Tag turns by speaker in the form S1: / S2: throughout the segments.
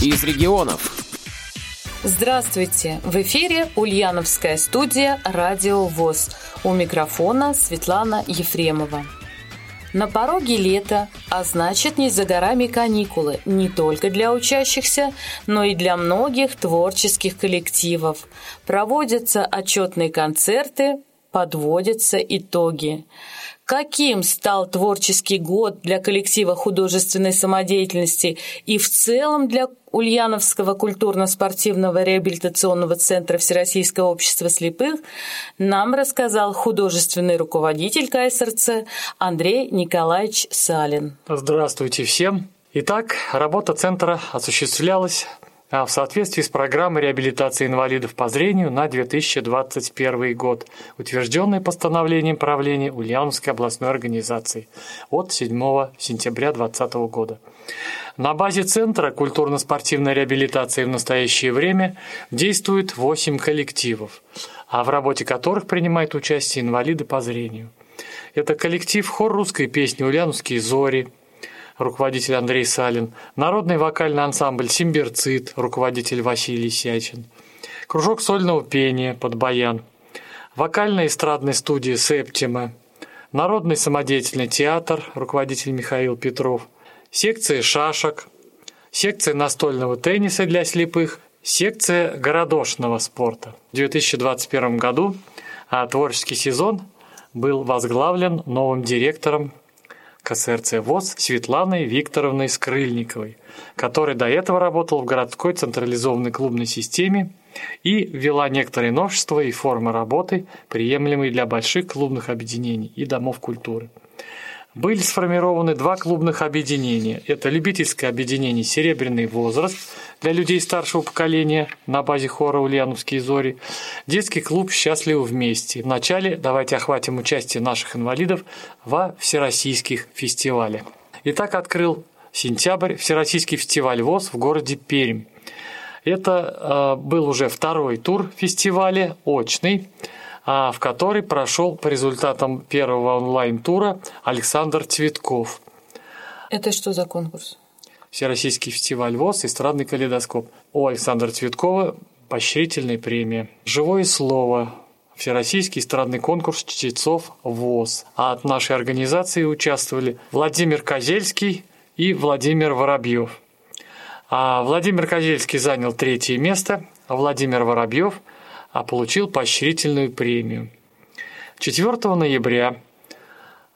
S1: из регионов.
S2: Здравствуйте! В эфире Ульяновская студия «Радио ВОЗ». У микрофона Светлана Ефремова. На пороге лета, а значит не за горами каникулы не только для учащихся, но и для многих творческих коллективов. Проводятся отчетные концерты, подводятся итоги. Каким стал творческий год для коллектива художественной самодеятельности и в целом для Ульяновского культурно-спортивного реабилитационного центра Всероссийского общества слепых, нам рассказал художественный руководитель КСРЦ Андрей Николаевич Салин.
S3: Здравствуйте всем! Итак, работа центра осуществлялась в соответствии с программой реабилитации инвалидов по зрению на 2021 год, утвержденной постановлением правления Ульяновской областной организации от 7 сентября 2020 года. На базе Центра культурно-спортивной реабилитации в настоящее время действует 8 коллективов, а в работе которых принимают участие инвалиды по зрению. Это коллектив хор русской песни «Ульяновские зори», руководитель Андрей Салин, народный вокальный ансамбль «Симбирцит», руководитель Василий Сячин, кружок сольного пения под баян, вокальная эстрадная студия «Септима», народный самодеятельный театр, руководитель Михаил Петров, секция шашек, секция настольного тенниса для слепых, секция городошного спорта. В 2021 году а творческий сезон был возглавлен новым директором КСРЦ ВОЗ Светланой Викторовной Скрыльниковой, которая до этого работала в городской централизованной клубной системе и ввела некоторые новшества и формы работы, приемлемые для больших клубных объединений и домов культуры – были сформированы два клубных объединения. Это любительское объединение «Серебряный возраст» для людей старшего поколения на базе хора «Ульяновские зори», детский клуб «Счастливы вместе». Вначале давайте охватим участие наших инвалидов во всероссийских фестивалях. Итак, открыл сентябрь Всероссийский фестиваль ВОЗ в городе Пермь. Это э, был уже второй тур фестиваля, очный – в который прошел по результатам первого онлайн-тура Александр Цветков.
S2: Это что за конкурс?
S3: Всероссийский фестиваль ВОЗ «Эстрадный калейдоскоп». У Александра Цветкова поощрительная премия. «Живое слово», Всероссийский эстрадный конкурс чтецов ВОЗ. А от нашей организации участвовали Владимир Козельский и Владимир Воробьев. А Владимир Козельский занял третье место, а Владимир Воробьев – а получил поощрительную премию. 4 ноября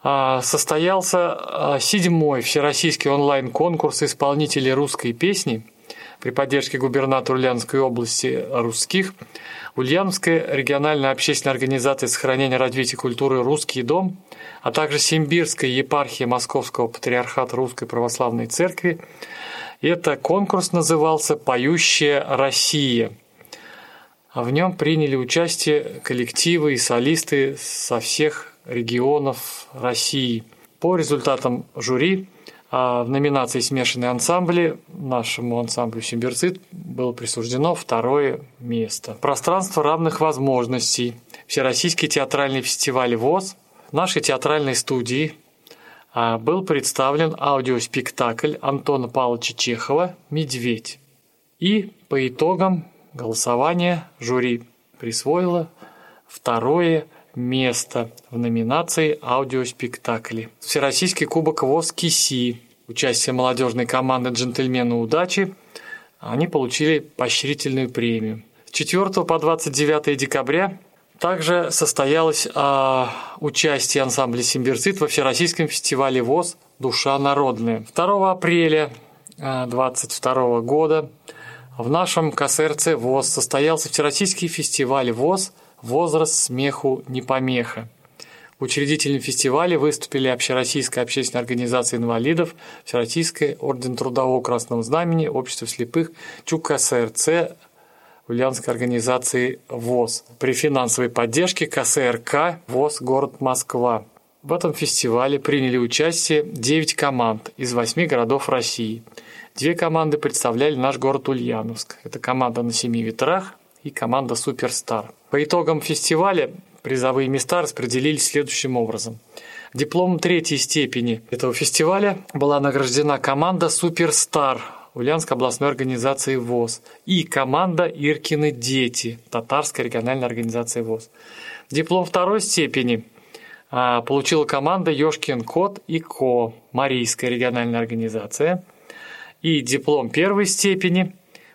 S3: а, состоялся а, седьмой всероссийский онлайн-конкурс исполнителей русской песни при поддержке губернатора Ульяновской области русских Ульяновская региональная общественная организация сохранения и развития культуры «Русский дом», а также Симбирская епархия Московского патриархата Русской Православной Церкви. Это конкурс назывался «Поющая Россия», а в нем приняли участие коллективы и солисты со всех регионов России. По результатам жюри а в номинации «Смешанные ансамбли» нашему ансамблю «Симбирцит» было присуждено второе место. Пространство равных возможностей. Всероссийский театральный фестиваль ВОЗ нашей театральной студии а, был представлен аудиоспектакль Антона Павловича Чехова «Медведь». И по итогам голосования жюри присвоило второе место в номинации «Аудиоспектакли». Всероссийский кубок ВОЗ КИСИ, участие молодежной команды «Джентльмены удачи», они получили поощрительную премию. С 4 по 29 декабря также состоялось а, участие ансамбля «Симбирцит» во Всероссийском фестивале ВОЗ «Душа народная». 2 апреля 2022 а, года в нашем КСРЦ ВОЗ состоялся Всероссийский фестиваль ВОЗ «Возраст смеху не помеха». Учредителями фестиваля выступили Общероссийская общественная организация инвалидов, Всероссийская орден Трудового Красного Знамени, Общество слепых, ЧУК КСРЦ, Ульяновской организации ВОЗ. При финансовой поддержке КСРК ВОЗ город Москва. В этом фестивале приняли участие 9 команд из 8 городов России – Две команды представляли наш город Ульяновск. Это команда «На семи ветрах» и команда «Суперстар». По итогам фестиваля призовые места распределились следующим образом. Дипломом третьей степени этого фестиваля была награждена команда «Суперстар» Ульяновской областной организации ВОЗ и команда Иркины дети, татарская региональная организация ВОЗ. Диплом второй степени а, получила команда Ёшкин Кот и Ко, Марийская региональная организация. И диплом первой степени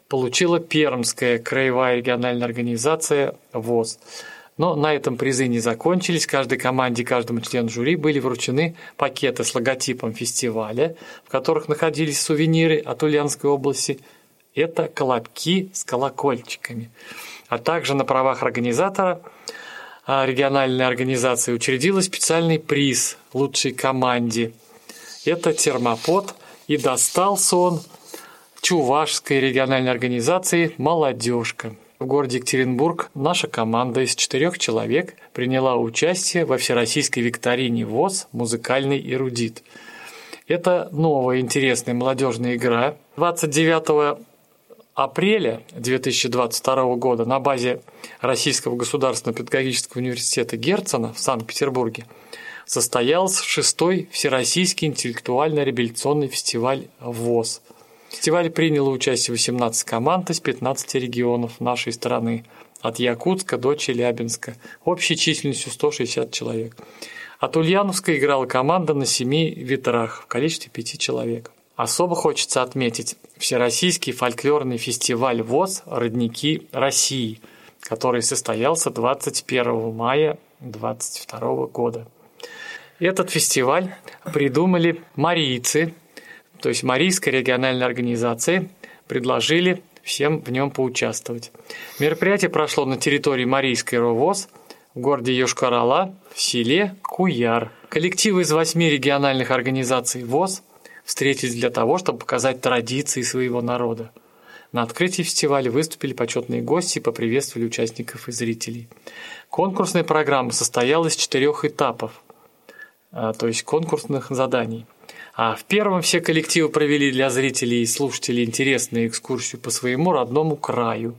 S3: получила Пермская краевая региональная организация ВОЗ. Но на этом призы не закончились. Каждой команде, каждому члену жюри были вручены пакеты с логотипом фестиваля, в которых находились сувениры от Ульяновской области. Это колобки с колокольчиками. А также на правах организатора а, региональной организации учредила специальный приз лучшей команде. Это термопод, и достался он Чувашской региональной организации «Молодежка». В городе Екатеринбург наша команда из четырех человек приняла участие во всероссийской викторине ВОЗ «Музыкальный эрудит». Это новая интересная молодежная игра. 29 апреля 2022 года на базе Российского государственного педагогического университета Герцена в Санкт-Петербурге состоялся шестой Всероссийский интеллектуально-реабилитационный фестиваль ВОЗ – в фестивале приняло участие 18 команд из 15 регионов нашей страны, от Якутска до Челябинска, общей численностью 160 человек. От Ульяновска играла команда на семи ветрах в количестве пяти человек. Особо хочется отметить Всероссийский фольклорный фестиваль ВОЗ «Родники России», который состоялся 21 мая 2022 года. Этот фестиваль придумали марийцы – то есть Марийской региональной организации, предложили всем в нем поучаствовать. Мероприятие прошло на территории Марийской РОВОЗ в городе Йошкар-Ола, в селе Куяр. Коллективы из восьми региональных организаций ВОЗ встретились для того, чтобы показать традиции своего народа. На открытии фестиваля выступили почетные гости и поприветствовали участников и зрителей. Конкурсная программа состояла из четырех этапов, то есть конкурсных заданий – а в первом все коллективы провели для зрителей и слушателей интересную экскурсию по своему родному краю.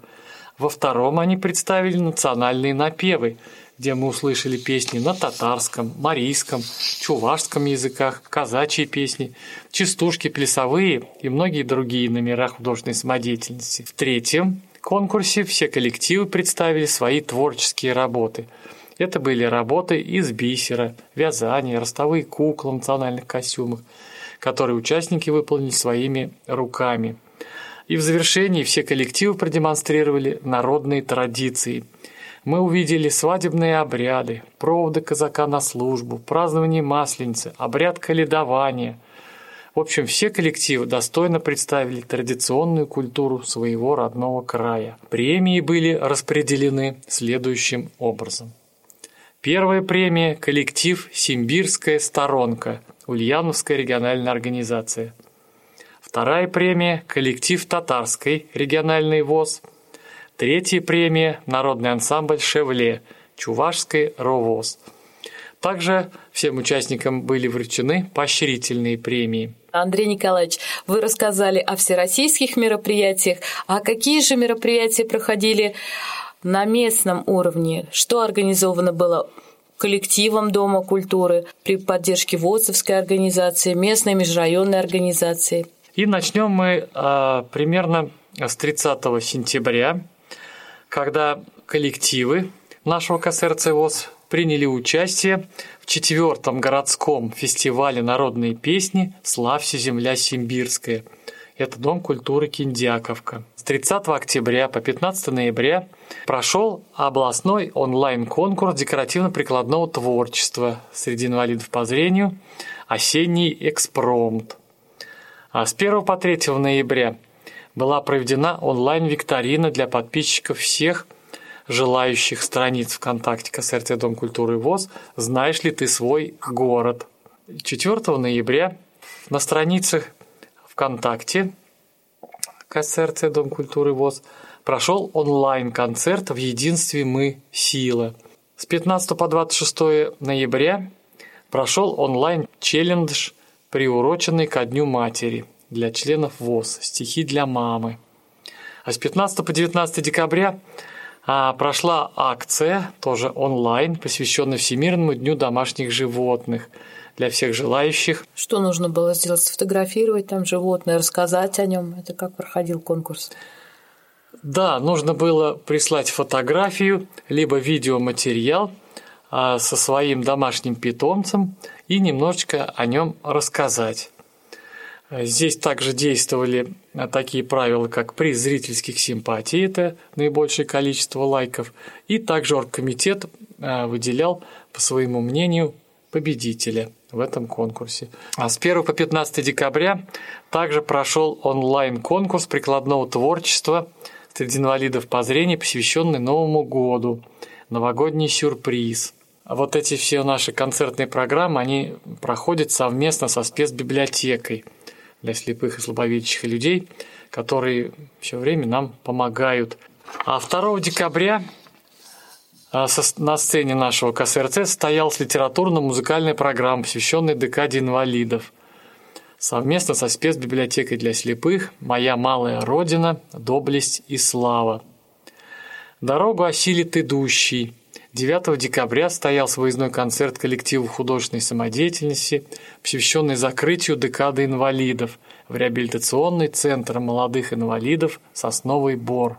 S3: Во втором они представили национальные напевы, где мы услышали песни на татарском, марийском, чувашском языках, казачьи песни, частушки плясовые и многие другие номера художественной самодеятельности. В третьем конкурсе все коллективы представили свои творческие работы. Это были работы из бисера, вязания, ростовые куклы в национальных костюмах – которые участники выполнили своими руками. И в завершении все коллективы продемонстрировали народные традиции. Мы увидели свадебные обряды, проводы казака на службу, празднование Масленицы, обряд каледования. В общем, все коллективы достойно представили традиционную культуру своего родного края. Премии были распределены следующим образом. Первая премия – коллектив «Симбирская сторонка», Ульяновская региональная организация. Вторая премия – коллектив Татарской региональный ВОЗ. Третья премия – народный ансамбль «Шевле», Чувашской РОВОЗ. Также всем участникам были вручены поощрительные премии.
S2: Андрей Николаевич, вы рассказали о всероссийских мероприятиях. А какие же мероприятия проходили на местном уровне? Что организовано было коллективом Дома культуры, при поддержке ВОЦовской организации, местной межрайонной организации.
S3: И начнем мы а, примерно с 30 сентября, когда коллективы нашего КСРЦ ВОЗ приняли участие в четвертом городском фестивале народной песни «Славься, земля Симбирская». Это Дом культуры Киндяковка. С 30 октября по 15 ноября прошел областной онлайн-конкурс декоративно-прикладного творчества среди инвалидов по зрению «Осенний экспромт». А с 1 по 3 ноября была проведена онлайн-викторина для подписчиков всех желающих страниц ВКонтакте КСРТ Дом культуры ВОЗ «Знаешь ли ты свой город?». 4 ноября на страницах ВКонтакте КСРЦ Дом культуры ВОЗ прошел онлайн-концерт «В единстве мы – сила». С 15 по 26 ноября прошел онлайн-челлендж, приуроченный ко Дню Матери для членов ВОЗ «Стихи для мамы». А с 15 по 19 декабря а, прошла акция, тоже онлайн, посвященная Всемирному дню домашних животных – для всех желающих.
S2: Что нужно было сделать? Сфотографировать там животное, рассказать о нем? Это как проходил конкурс?
S3: Да, нужно было прислать фотографию, либо видеоматериал а, со своим домашним питомцем и немножечко о нем рассказать. Здесь также действовали такие правила, как приз зрительских симпатий, это наибольшее количество лайков, и также оргкомитет а, выделял, по своему мнению, победителя в этом конкурсе. А с 1 по 15 декабря также прошел онлайн-конкурс прикладного творчества среди инвалидов по зрению, посвященный Новому году. Новогодний сюрприз. Вот эти все наши концертные программы, они проходят совместно со спецбиблиотекой для слепых и слабовидящих людей, которые все время нам помогают. А 2 декабря на сцене нашего КСРЦ состоялась литературно-музыкальная программа, посвященная декаде инвалидов. Совместно со спецбиблиотекой для слепых «Моя малая родина. Доблесть и слава». Дорогу осилит идущий. 9 декабря состоялся выездной концерт коллектива художественной самодеятельности, посвященный закрытию декады инвалидов в реабилитационный центр молодых инвалидов «Сосновый Бор»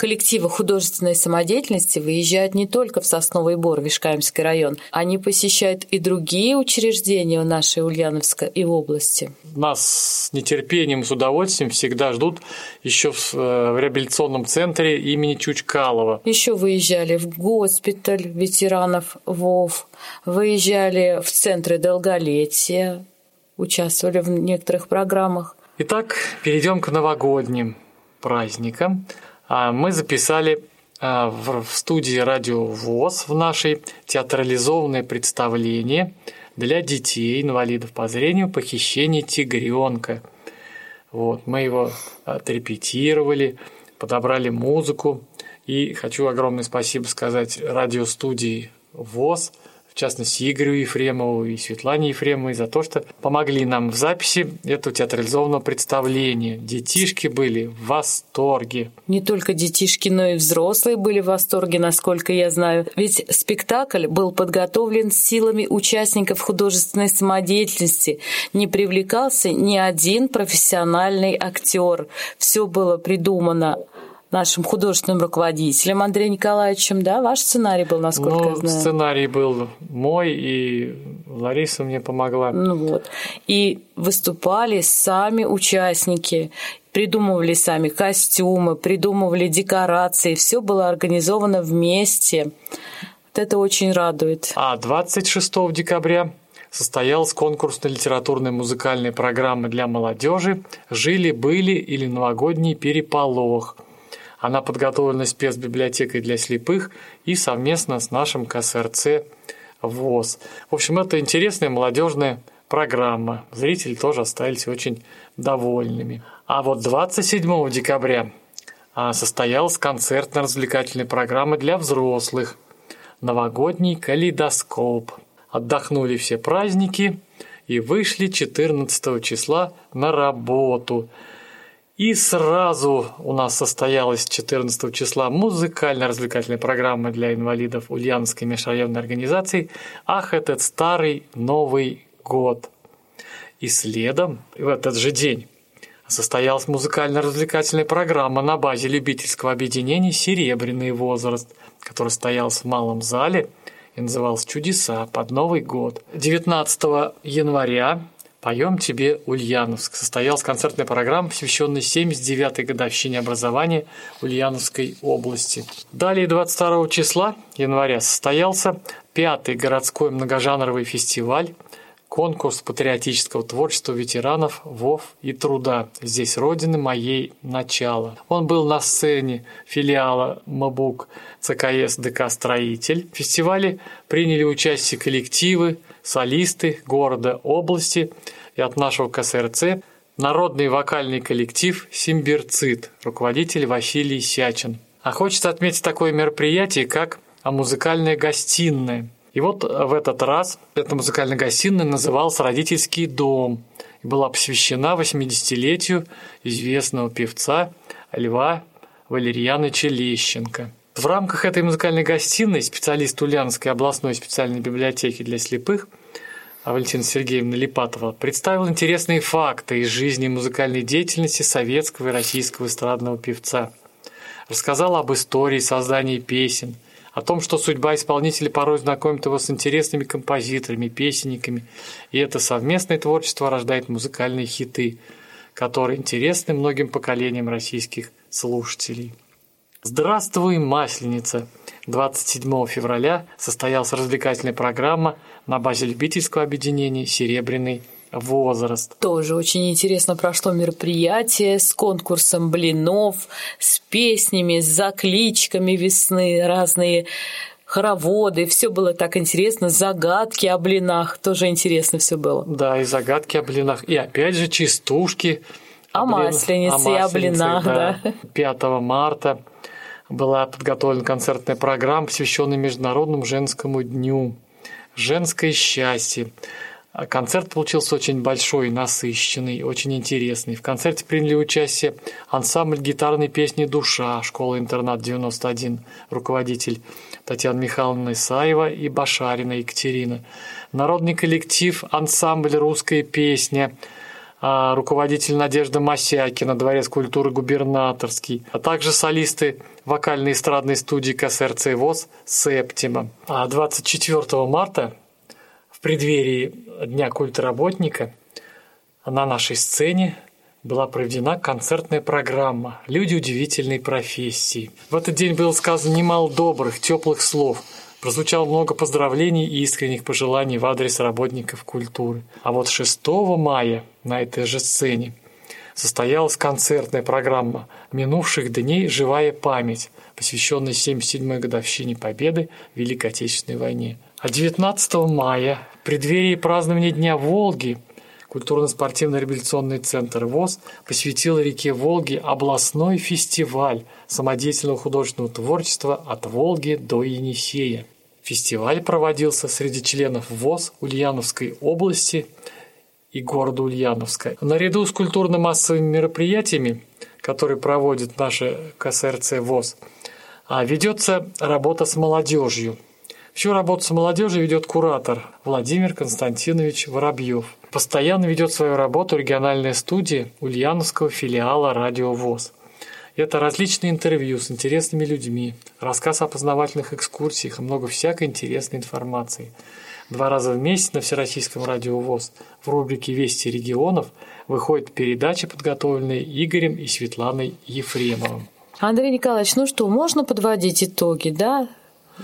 S2: коллективы художественной самодеятельности выезжают не только в Сосновый Бор, Вишкаемский район, они посещают и другие учреждения в нашей Ульяновской и области.
S3: Нас с нетерпением, с удовольствием всегда ждут еще в, э, в реабилитационном центре имени Чучкалова.
S2: Еще выезжали в госпиталь ветеранов ВОВ, выезжали в центры долголетия, участвовали в некоторых программах.
S3: Итак, перейдем к новогодним праздникам. А, мы записали а, в студии Радио ВОЗ в нашей театрализованное представление для детей, инвалидов по зрению «Похищение тигренка». Вот, мы его отрепетировали, подобрали музыку. И хочу огромное спасибо сказать радиостудии ВОЗ – частности Игорю Ефремову и Светлане Ефремовой за то, что помогли нам в записи этого театрализованного представления. Детишки были в восторге.
S2: Не только детишки, но и взрослые были в восторге, насколько я знаю. Ведь спектакль был подготовлен силами участников художественной самодеятельности. Не привлекался ни один профессиональный актер. Все было придумано нашим художественным руководителем Андреем Николаевичем, да? Ваш сценарий был, насколько
S3: ну,
S2: я знаю.
S3: сценарий был мой, и Лариса мне помогла.
S2: Ну вот. И выступали сами участники, придумывали сами костюмы, придумывали декорации, все было организовано вместе. Вот это очень радует.
S3: А 26 декабря состоялась конкурсная литературная музыкальная программа для молодежи «Жили-были» или «Новогодний переполох», она подготовлена спецбиблиотекой для слепых и совместно с нашим КСРЦ ВОЗ. В общем, это интересная молодежная программа. Зрители тоже остались очень довольными. А вот 27 декабря а, состоялась концертно-развлекательная программа для взрослых «Новогодний калейдоскоп». Отдохнули все праздники и вышли 14 числа на работу – и сразу у нас состоялась 14 числа музыкально-развлекательная программа для инвалидов Ульяновской межрайонной организации «Ах, этот старый Новый год». И следом в этот же день состоялась музыкально-развлекательная программа на базе любительского объединения «Серебряный возраст», который стоялся в малом зале и назывался «Чудеса под Новый год». 19 января «Поем тебе, Ульяновск» состоялась концертная программа, посвященная 79-й годовщине образования Ульяновской области. Далее 22 числа января состоялся пятый городской многожанровый фестиваль конкурс патриотического творчества ветеранов ВОВ и труда. Здесь родины моей начало. Он был на сцене филиала МАБУК ЦКС ДК «Строитель». В фестивале приняли участие коллективы, солисты города, области и от нашего КСРЦ народный вокальный коллектив «Симбирцит», руководитель Василий Сячин. А хочется отметить такое мероприятие, как музыкальная гостиная. И вот в этот раз эта музыкальная гостиная называлась «Родительский дом» и была посвящена 80-летию известного певца Льва Валерьяновича Лещенко. В рамках этой музыкальной гостиной специалист Ульяновской областной специальной библиотеки для слепых Валентина Сергеевна Липатова представил интересные факты из жизни и музыкальной деятельности советского и российского эстрадного певца. Рассказал об истории создания песен, о том, что судьба исполнителя порой знакомит его с интересными композиторами, песенниками, и это совместное творчество рождает музыкальные хиты, которые интересны многим поколениям российских слушателей. Здравствуй, Масленица! 27 февраля состоялась развлекательная программа на базе любительского объединения «Серебряный возраст».
S2: Тоже очень интересно прошло мероприятие с конкурсом блинов, с песнями, с закличками весны, разные хороводы, все было так интересно, загадки о блинах, тоже интересно все было.
S3: Да, и загадки о блинах, и опять же частушки.
S2: О, о масленице, о и о блинах, да.
S3: да. 5 марта была подготовлена концертная программа, посвященная Международному женскому дню. Женское счастье. Концерт получился очень большой, насыщенный, очень интересный. В концерте приняли участие ансамбль гитарной песни «Душа», школа-интернат 91, руководитель Татьяна Михайловна Исаева и Башарина Екатерина. Народный коллектив ансамбль «Русская песня», а, руководитель Надежда Мосякина, Дворец культуры губернаторский, а также солисты вокальной эстрадной студии КСРЦ ВОЗ «Септима». А 24 марта в преддверии Дня культработника на нашей сцене была проведена концертная программа «Люди удивительной профессии». В этот день было сказано немало добрых, теплых слов – Прозвучало много поздравлений и искренних пожеланий в адрес работников культуры. А вот 6 мая на этой же сцене состоялась концертная программа минувших дней «Живая память», посвященная 77-й годовщине Победы в Великой Отечественной войне. А 19 мая, в преддверии празднования Дня Волги, Культурно-спортивно-реабилитационный центр ВОЗ посвятил реке Волги областной фестиваль самодеятельного художественного творчества «От Волги до Енисея». Фестиваль проводился среди членов ВОЗ Ульяновской области и города Ульяновска. Наряду с культурно-массовыми мероприятиями, которые проводит наша КСРЦ ВОЗ, а, ведется работа с молодежью. Всю работу с молодежью ведет куратор Владимир Константинович Воробьев. Постоянно ведет свою работу региональная студия Ульяновского филиала «Радио ВОЗ». Это различные интервью с интересными людьми, рассказ о познавательных экскурсиях и много всякой интересной информации. Два раза в месяц на Всероссийском радио ВОЗ в рубрике «Вести регионов» выходит передача, подготовленная Игорем и Светланой Ефремовым.
S2: Андрей Николаевич, ну что, можно подводить итоги, да?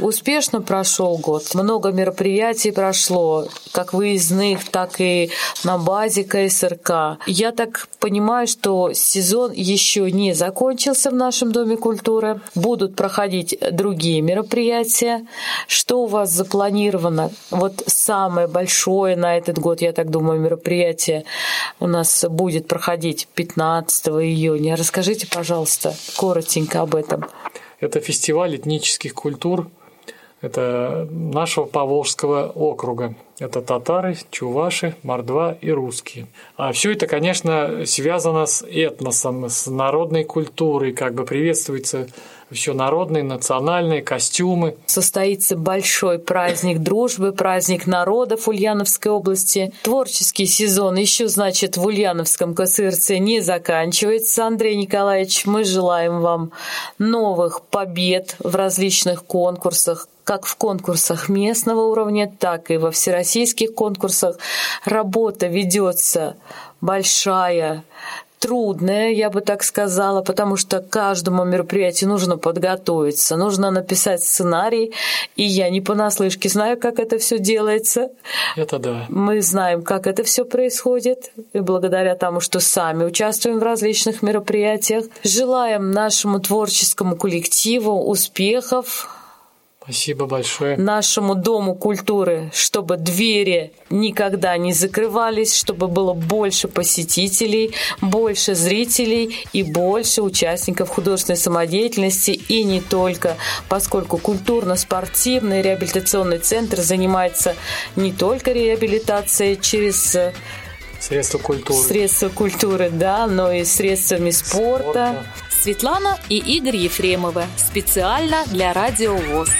S2: Успешно прошел год. Много мероприятий прошло, как выездных, так и на базе КСРК. Я так понимаю, что сезон еще не закончился в нашем Доме культуры. Будут проходить другие мероприятия. Что у вас запланировано? Вот самое большое на этот год, я так думаю, мероприятие у нас будет проходить 15 июня. Расскажите, пожалуйста, коротенько об этом.
S3: Это фестиваль этнических культур это нашего Поволжского округа. Это татары, чуваши, мордва и русские. А все это, конечно, связано с этносом, с народной культурой, как бы приветствуется все народные, национальные костюмы.
S2: Состоится большой праздник дружбы, праздник народов Ульяновской области. Творческий сезон еще, значит, в Ульяновском КСРЦ не заканчивается. Андрей Николаевич, мы желаем вам новых побед в различных конкурсах, как в конкурсах местного уровня, так и во всероссийских конкурсах. Работа ведется большая, трудная, я бы так сказала, потому что каждому мероприятию нужно подготовиться, нужно написать сценарий, и я не понаслышке знаю, как это все делается.
S3: Это да.
S2: Мы знаем, как это все происходит, и благодаря тому, что сами участвуем в различных мероприятиях, желаем нашему творческому коллективу успехов,
S3: Спасибо большое.
S2: Нашему Дому культуры, чтобы двери никогда не закрывались, чтобы было больше посетителей, больше зрителей и больше участников художественной самодеятельности и не только, поскольку культурно-спортивный реабилитационный центр занимается не только реабилитацией через э,
S3: Средства культуры.
S2: Средства культуры, да, но и средствами спорта. спорта.
S1: Светлана и Игорь Ефремовы. Специально для Радио ВОЗ.